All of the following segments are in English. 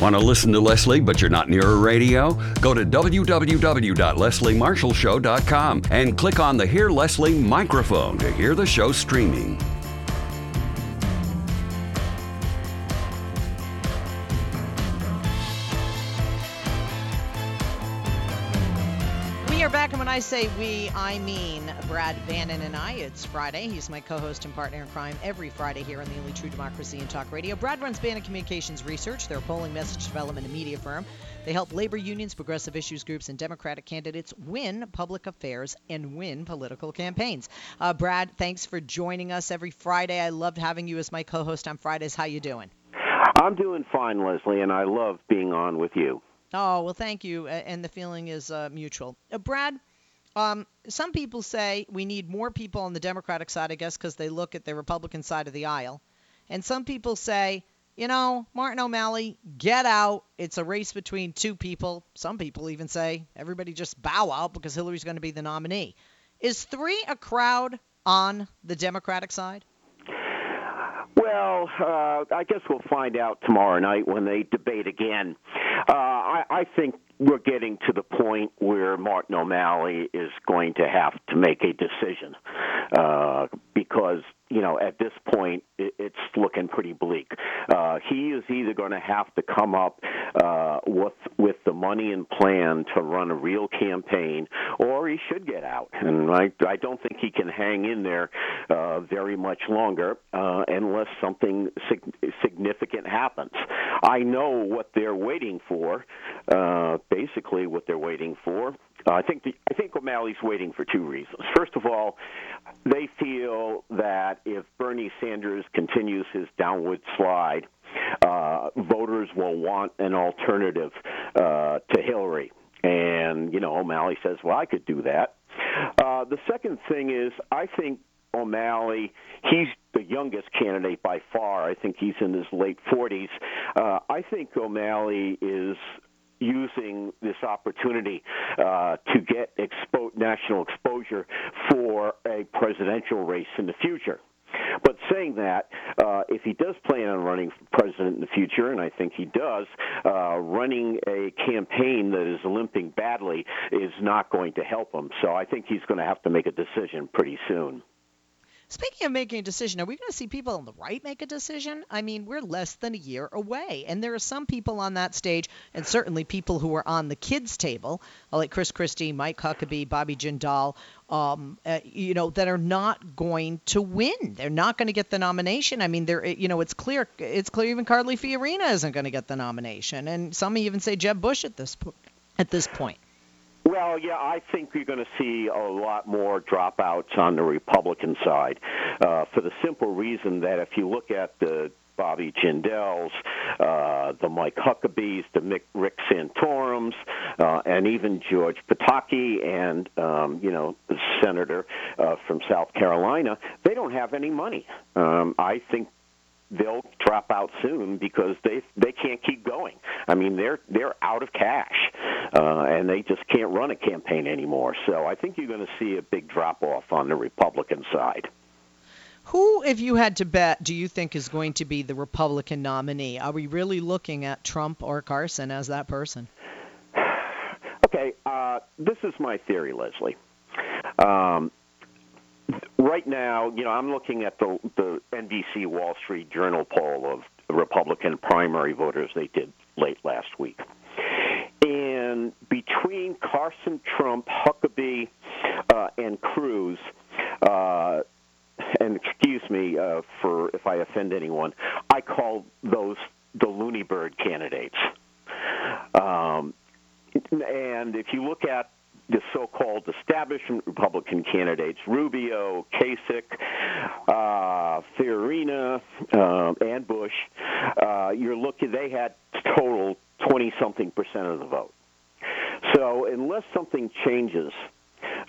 Want to listen to Leslie, but you're not near a radio? Go to www.lesliemarshallshow.com and click on the Hear Leslie microphone to hear the show streaming. I say we, I mean Brad Bannon and I. It's Friday. He's my co-host and partner in crime every Friday here on the only true democracy in talk radio. Brad runs Bannon Communications Research. They're a polling, message development, and media firm. They help labor unions, progressive issues groups, and Democratic candidates win public affairs and win political campaigns. Uh, Brad, thanks for joining us every Friday. I loved having you as my co-host on Fridays. How you doing? I'm doing fine, Leslie, and I love being on with you. Oh, well, thank you. And the feeling is uh, mutual. Uh, Brad, um, some people say we need more people on the Democratic side, I guess, because they look at the Republican side of the aisle. And some people say, you know, Martin O'Malley, get out. It's a race between two people. Some people even say everybody just bow out because Hillary's going to be the nominee. Is three a crowd on the Democratic side? Well, uh, I guess we'll find out tomorrow night when they debate again. Uh, I, I think we're getting to the point where Martin O'Malley is going to have to make a decision uh, because you know at this point it, it's looking pretty bleak. Uh, he is either going to have to come up uh, with with the money and plan to run a real campaign, or he should get out. And I I don't think he can hang in there uh, very much longer uh, unless something sig- significant happens. I know what they're waiting for. Uh, basically, what they're waiting for. Uh, I think the, I think O'Malley's waiting for two reasons. First of all, they feel that if Bernie Sanders continues his downward slide, uh, voters will want an alternative uh, to Hillary. And you know, O'Malley says, "Well, I could do that." Uh, the second thing is, I think O'Malley. He's the youngest candidate by far. I think he's in his late 40s. Uh, I think O'Malley is using this opportunity uh, to get expo- national exposure for a presidential race in the future. But saying that, uh, if he does plan on running for president in the future, and I think he does, uh, running a campaign that is limping badly is not going to help him. So I think he's going to have to make a decision pretty soon. Speaking of making a decision, are we going to see people on the right make a decision? I mean, we're less than a year away, and there are some people on that stage, and certainly people who are on the kids' table, like Chris Christie, Mike Huckabee, Bobby Jindal, um, uh, you know, that are not going to win. They're not going to get the nomination. I mean, they're, you know, it's clear, it's clear even Carly Fiorina isn't going to get the nomination, and some even say Jeb Bush at this po- at this point. Well, yeah, I think you're going to see a lot more dropouts on the Republican side uh, for the simple reason that if you look at the Bobby Jindals, uh, the Mike Huckabees, the Mick, Rick Santorums, uh, and even George Pataki and, um, you know, the senator uh, from South Carolina, they don't have any money. Um, I think they'll drop out soon because they they can't keep going. I mean, they're they're out of cash, uh, and they just can't run a campaign anymore. So I think you're going to see a big drop off on the Republican side. Who, if you had to bet, do you think is going to be the Republican nominee? Are we really looking at Trump or Carson as that person? Okay, uh, this is my theory, Leslie. Um, right now, you know, I'm looking at the the NBC Wall Street Journal poll of Republican primary voters they did late last week. And between Carson, Trump, Huckabee, uh, and Cruz, uh, and excuse me uh, for if I offend anyone, I call those the loony bird candidates. Um, and if you look at so-called establishment Republican candidates, Rubio, Kasich, uh, Fiorina, uh, and Bush, uh, you're looking, they had total 20-something percent of the vote. So unless something changes,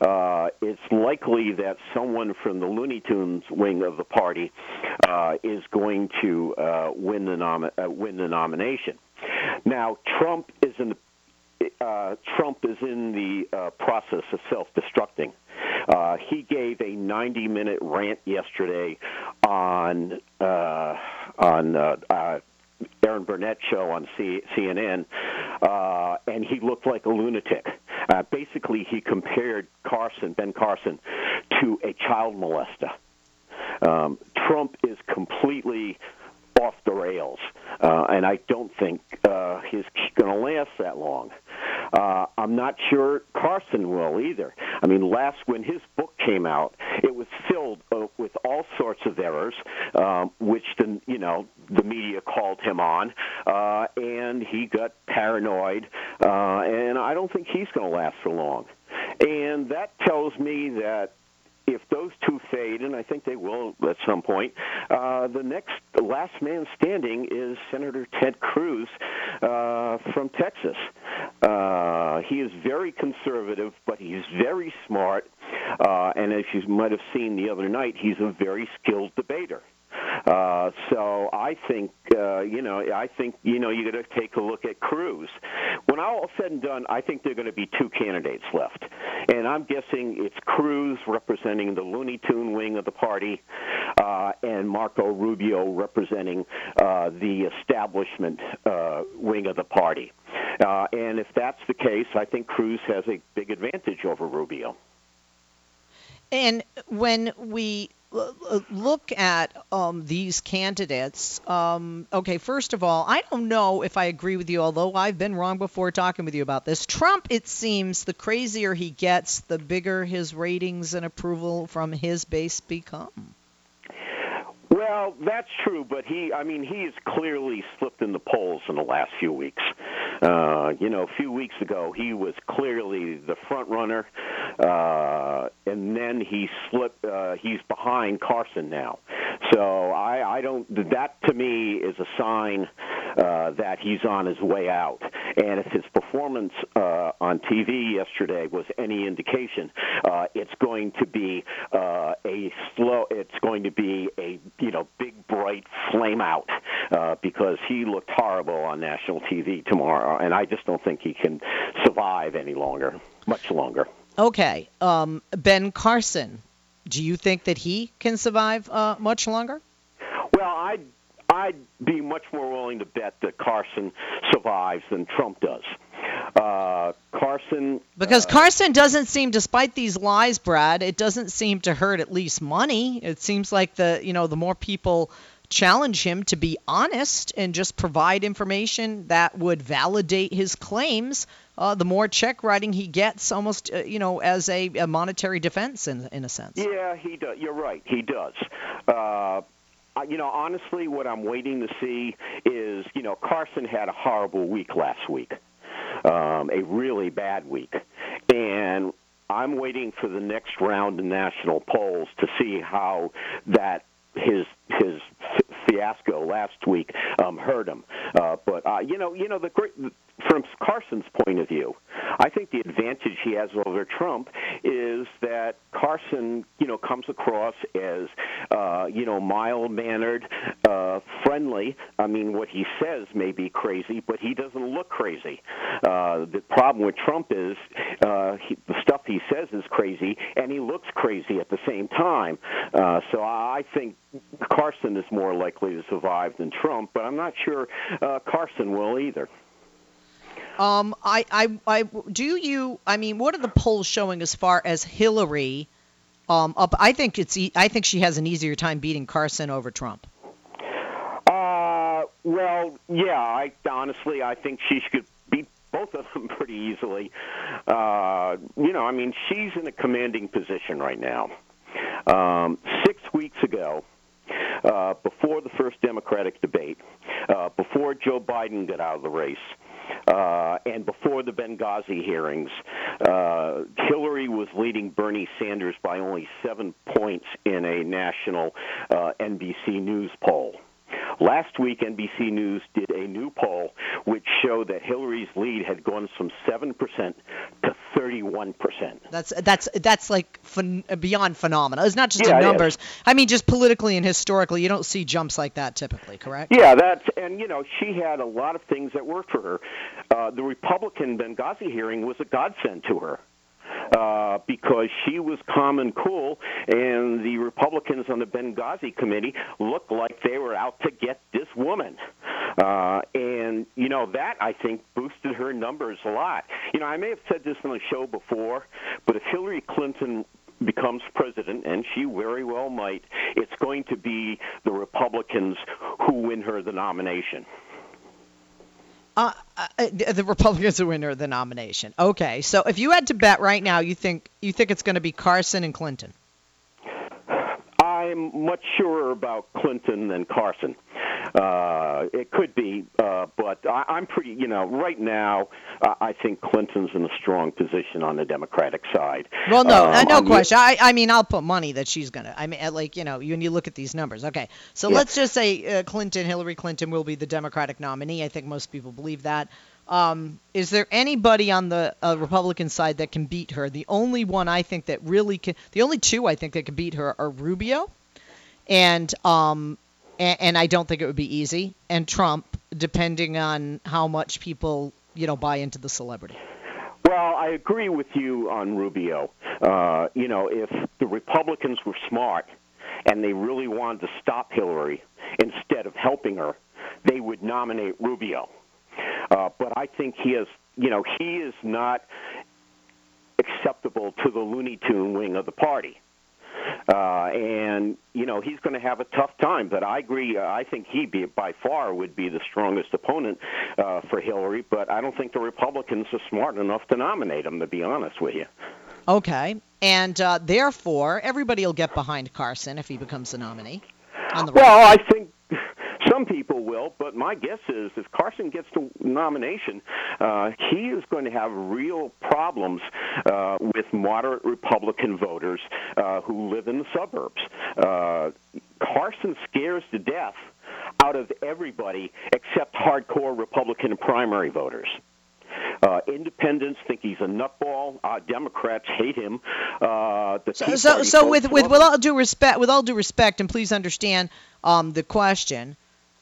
uh, it's likely that someone from the Looney Tunes wing of the party uh, is going to uh, win the nom- uh, win the nomination. Now, Trump is in the uh, Trump is in the uh, process of self-destructing. Uh, he gave a 90-minute rant yesterday on uh, on uh, uh, Erin Burnett show on C- CNN, uh, and he looked like a lunatic. Uh, basically, he compared Carson, Ben Carson, to a child molester. Um, Trump is completely off the rails, uh, and I don't think uh, he's going to last that long. Uh, I'm not sure Carson will either. I mean, last when his book came out, it was filled uh, with all sorts of errors, um, which the you know the media called him on, uh, and he got paranoid, uh, and I don't think he's going to last for long. And that tells me that if those two fade, and I think they will at some point, uh, the next last man standing is Senator Ted Cruz uh, from Texas. Uh, he is very conservative, but he's very smart, uh, and as you might have seen the other night, he's a very skilled debater. Uh, so I think uh, you know I think you know you got to take a look at Cruz. When all said and done, I think there are going to be two candidates left, and I'm guessing it's Cruz representing the Looney Tune wing of the party, uh, and Marco Rubio representing uh, the establishment uh, wing of the party. Uh, and if that's the case, I think Cruz has a big advantage over Rubio. And when we look at um, these candidates, um, okay, first of all, I don't know if I agree with you, although I've been wrong before talking with you about this. Trump, it seems, the crazier he gets, the bigger his ratings and approval from his base become. Well, that's true, but he, I mean, he has clearly slipped in the polls in the last few weeks. Uh, you know, a few weeks ago, he was clearly the front runner, uh, and then he slipped. Uh, he's behind Carson now. So I, I don't. That to me is a sign uh, that he's on his way out. And if his performance uh, on TV yesterday was any indication, uh, it's going to be uh, a slow. It's going to be a you know big bright flame out uh, because he looked horrible on national TV tomorrow, and I just don't think he can survive any longer, much longer. Okay, um, Ben Carson, do you think that he can survive uh, much longer? Well, I I'd be much more willing to bet that Carson survives than Trump does. Uh, Carson. Because uh, Carson doesn't seem, despite these lies, Brad, it doesn't seem to hurt at least money. It seems like the you know the more people challenge him to be honest and just provide information that would validate his claims, uh, the more check writing he gets, almost uh, you know as a, a, monetary defense in in a sense. Yeah, he does. You're right. He does. Uh, you know, honestly, what I'm waiting to see is, you know, Carson had a horrible week last week, um, a really bad week, and I'm waiting for the next round of national polls to see how that his his fiasco last week um, hurt him. Uh, but uh, you know, you know, the great from Carson's point of view, I think the advantage he has over Trump is that Carson, you know, comes across as, uh, you know, mild mannered, uh, friendly. I mean, what he says may be crazy, but he doesn't look crazy. Uh, the problem with Trump is uh, he, the stuff he says is crazy, and he looks crazy at the same time. Uh, so I think Carson is more likely to survive than Trump, but I'm not sure uh, Carson will either. Um, I, I, I, do you? I mean, what are the polls showing as far as Hillary? Um, up. I think it's. I think she has an easier time beating Carson over Trump. Well, yeah. I honestly, I think she could beat both of them pretty easily. Uh, you know, I mean, she's in a commanding position right now. Um, six weeks ago, uh, before the first Democratic debate, uh, before Joe Biden got out of the race, uh, and before the Benghazi hearings, uh, Hillary was leading Bernie Sanders by only seven points in a national uh, NBC News poll. Last week, NBC News did a new poll which showed that Hillary's lead had gone from seven percent to thirty-one percent. That's that's that's like phen- beyond phenomenal. It's not just yeah, numbers. I mean, just politically and historically, you don't see jumps like that typically, correct? Yeah, that's and you know she had a lot of things that worked for her. Uh, the Republican Benghazi hearing was a godsend to her. Uh, because she was calm and cool, and the Republicans on the Benghazi committee looked like they were out to get this woman. Uh, and, you know, that, I think, boosted her numbers a lot. You know, I may have said this on the show before, but if Hillary Clinton becomes president, and she very well might, it's going to be the Republicans who win her the nomination. Uh, uh, the Republicans will win her the nomination. Okay, so if you had to bet right now, you think you think it's going to be Carson and Clinton? I'm much surer about Clinton than Carson. Uh, it could be, uh, but I, I'm pretty, you know, right now, uh, I think Clinton's in a strong position on the Democratic side. Well, no, Um, uh, no the- question. I, I mean, I'll put money that she's gonna. I mean, uh, like you know, when you look at these numbers. Okay, so Yeah. let's just say uh, Clinton, Hillary Clinton, will be the Democratic nominee. I think most people believe that. Um, is there anybody on the uh, Republican side that can beat her? The only one I think that really can, the only two I think that can beat her are Rubio, and um, and, and I don't think it would be easy, and Trump, depending on how much people you know buy into the celebrity. Well, I agree with you on Rubio. Uh, you know, if the Republicans were smart and they really wanted to stop Hillary instead of helping her, they would nominate Rubio. Uh, but I think he is, you know, he is not acceptable to the Looney Tune wing of the party. Uh, and you know he's going to have a tough time. But I agree. Uh, I think he be by far would be the strongest opponent uh, for Hillary. But I don't think the Republicans are smart enough to nominate him. To be honest with you. Okay, and uh, therefore everybody will get behind Carson if he becomes the nominee. On the Well, I think some people will, but my guess is if Carson gets the nomination, uh, he is going to have real problems uh, with moderate Republican voters uh, who live in the suburbs. Uh, Carson scares to death out of everybody except hardcore Republican primary voters. Uh, independents think he's a nutball. Uh, Democrats hate him. Uh, So, so, so with with with all due respect, with all due respect, and please understand um, the question.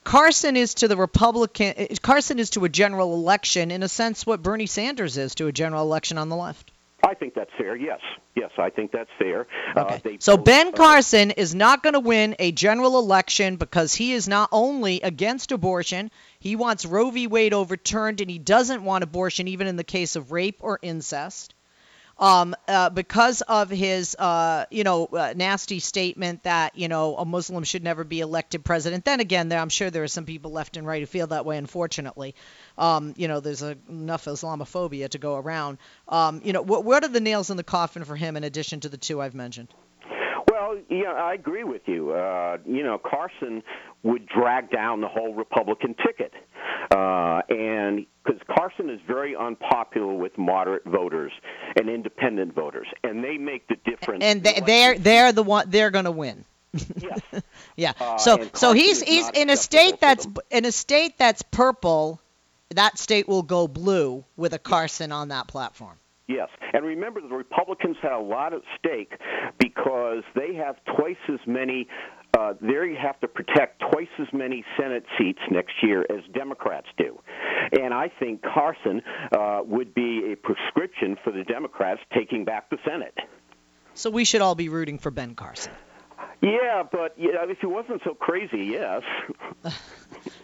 Carson is to the Republican. eh, Carson is to a general election in a sense what Bernie Sanders is to a general election on the left. I think that's fair. Yes, yes, I think that's fair. Uh, Okay. they so both Ben Carson is not going to win a general election because he is not only against abortion, he wants Roe v. Wade overturned, and he doesn't want abortion even in the case of rape or incest. Um, uh, because of his, uh, you know, uh, nasty statement that you know a Muslim should never be elected president. Then again, there I'm sure there are some people left and right who feel that way. Unfortunately, um, you know, there's a, enough Islamophobia to go around. Um, you know, what, what are the nails in the coffin for him in addition to the two I've mentioned? Well, yeah, I agree with you. Uh, you know, Carson would drag down the whole Republican ticket, uh, and because Carson is very unpopular with moderate voters and independent voters, and they make the difference. and they, in they're they're the one they're going to win. Yes. Yeah. Uh, so so he's he's in a state that's in a state that's purple. That state will go blue with a Carson on that platform. Yes, and remember the Republicans had a lot at stake because they have twice as many. Uh, you have to protect twice as many Senate seats next year as Democrats do, and I think Carson uh, would be a prescription for the Democrats taking back the Senate. So we should all be rooting for Ben Carson. Yeah, but yeah, if he wasn't so crazy, yes.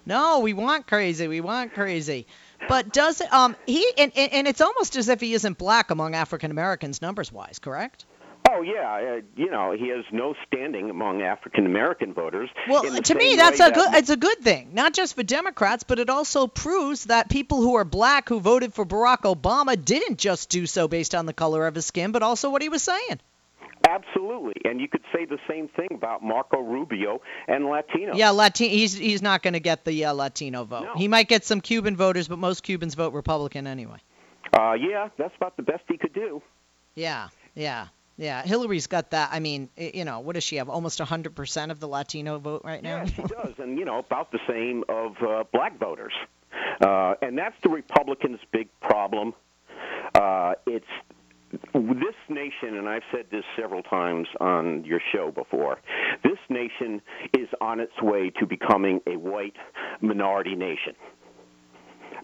No, we want crazy. We want crazy. But does it, um he and, and and it's almost as if he isn't black among African Americans numbers wise, correct? Oh yeah, uh, you know he has no standing among African American voters. Well, to me, that's a good. It's a good thing, not just for Democrats, but it also proves that people who are black who voted for Barack Obama didn't just do so based on the color of his skin, but also what he was saying. Absolutely, and you could say the same thing about Marco Rubio and Latino. Yeah, Latin. He's he's not going to get the uh, Latino vote. No. He might get some Cuban voters, but most Cubans vote Republican anyway. Uh, yeah, that's about the best he could do. Yeah, yeah, yeah. Hillary's got that. I mean, you know, what does she have? Almost 100% of the Latino vote right now. Yeah, she does, and you know about the same of uh, black voters, uh, and that's the Republicans' big problem. Uh, it's this nation, and I've said this several times on your show before. This nation is on its way to becoming a white minority nation.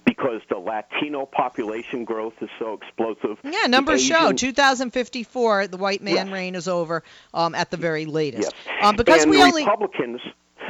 Because the Latino population growth is so explosive. Yeah, numbers The show 2054, the white man Yes. reign is over um, at the very latest. Yes. Um, because and we only Republicans.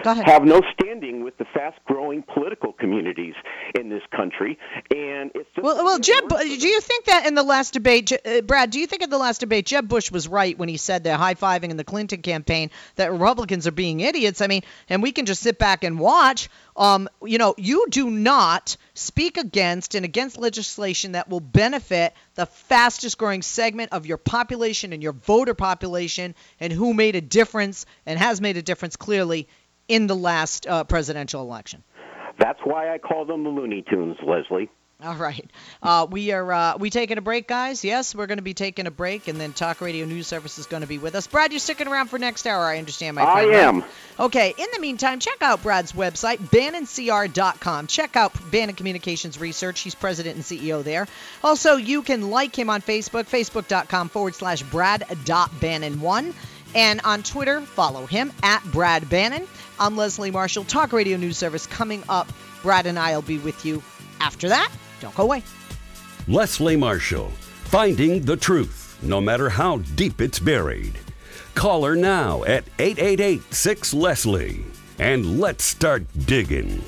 Have no standing with the fast-growing political communities in this country, and it's just Well, well, Jeb, worse Bu- for do you think that in the last debate, uh, Brad? Do you think in the last debate, Jeb Bush was right when he said they're high fiving in the Clinton campaign that Republicans are being idiots? I mean, and we can just sit back and watch. Um, you know, you do not speak against and against legislation that will benefit the fastest growing segment of your population and your voter population, and who made a difference and has made a difference clearly in the last uh, presidential election. That's why I call them the Looney Tunes, Leslie. All right. Uh, we are uh, we taking a break, guys? Yes, we're going to be taking a break, and then Talk Radio News Service is going to be with us. Brad, you're sticking around for next hour, I understand, my I friend. right? am. Okay. In the meantime, check out Brad's website, bannoncr.com. Check out Bannon Communications Research. He's president and CEO there. Also, you can like him on Facebook, facebook.com forward slash brad.bannon1. And on Twitter, follow him at Brad Bannon. I'm Leslie Marshall, Talk Radio News Service coming up. Brad and I will be with you after that. Don't go away. Leslie Marshall, finding the truth, no matter how deep it's buried. Call her now at 888 6 Leslie and let's start digging.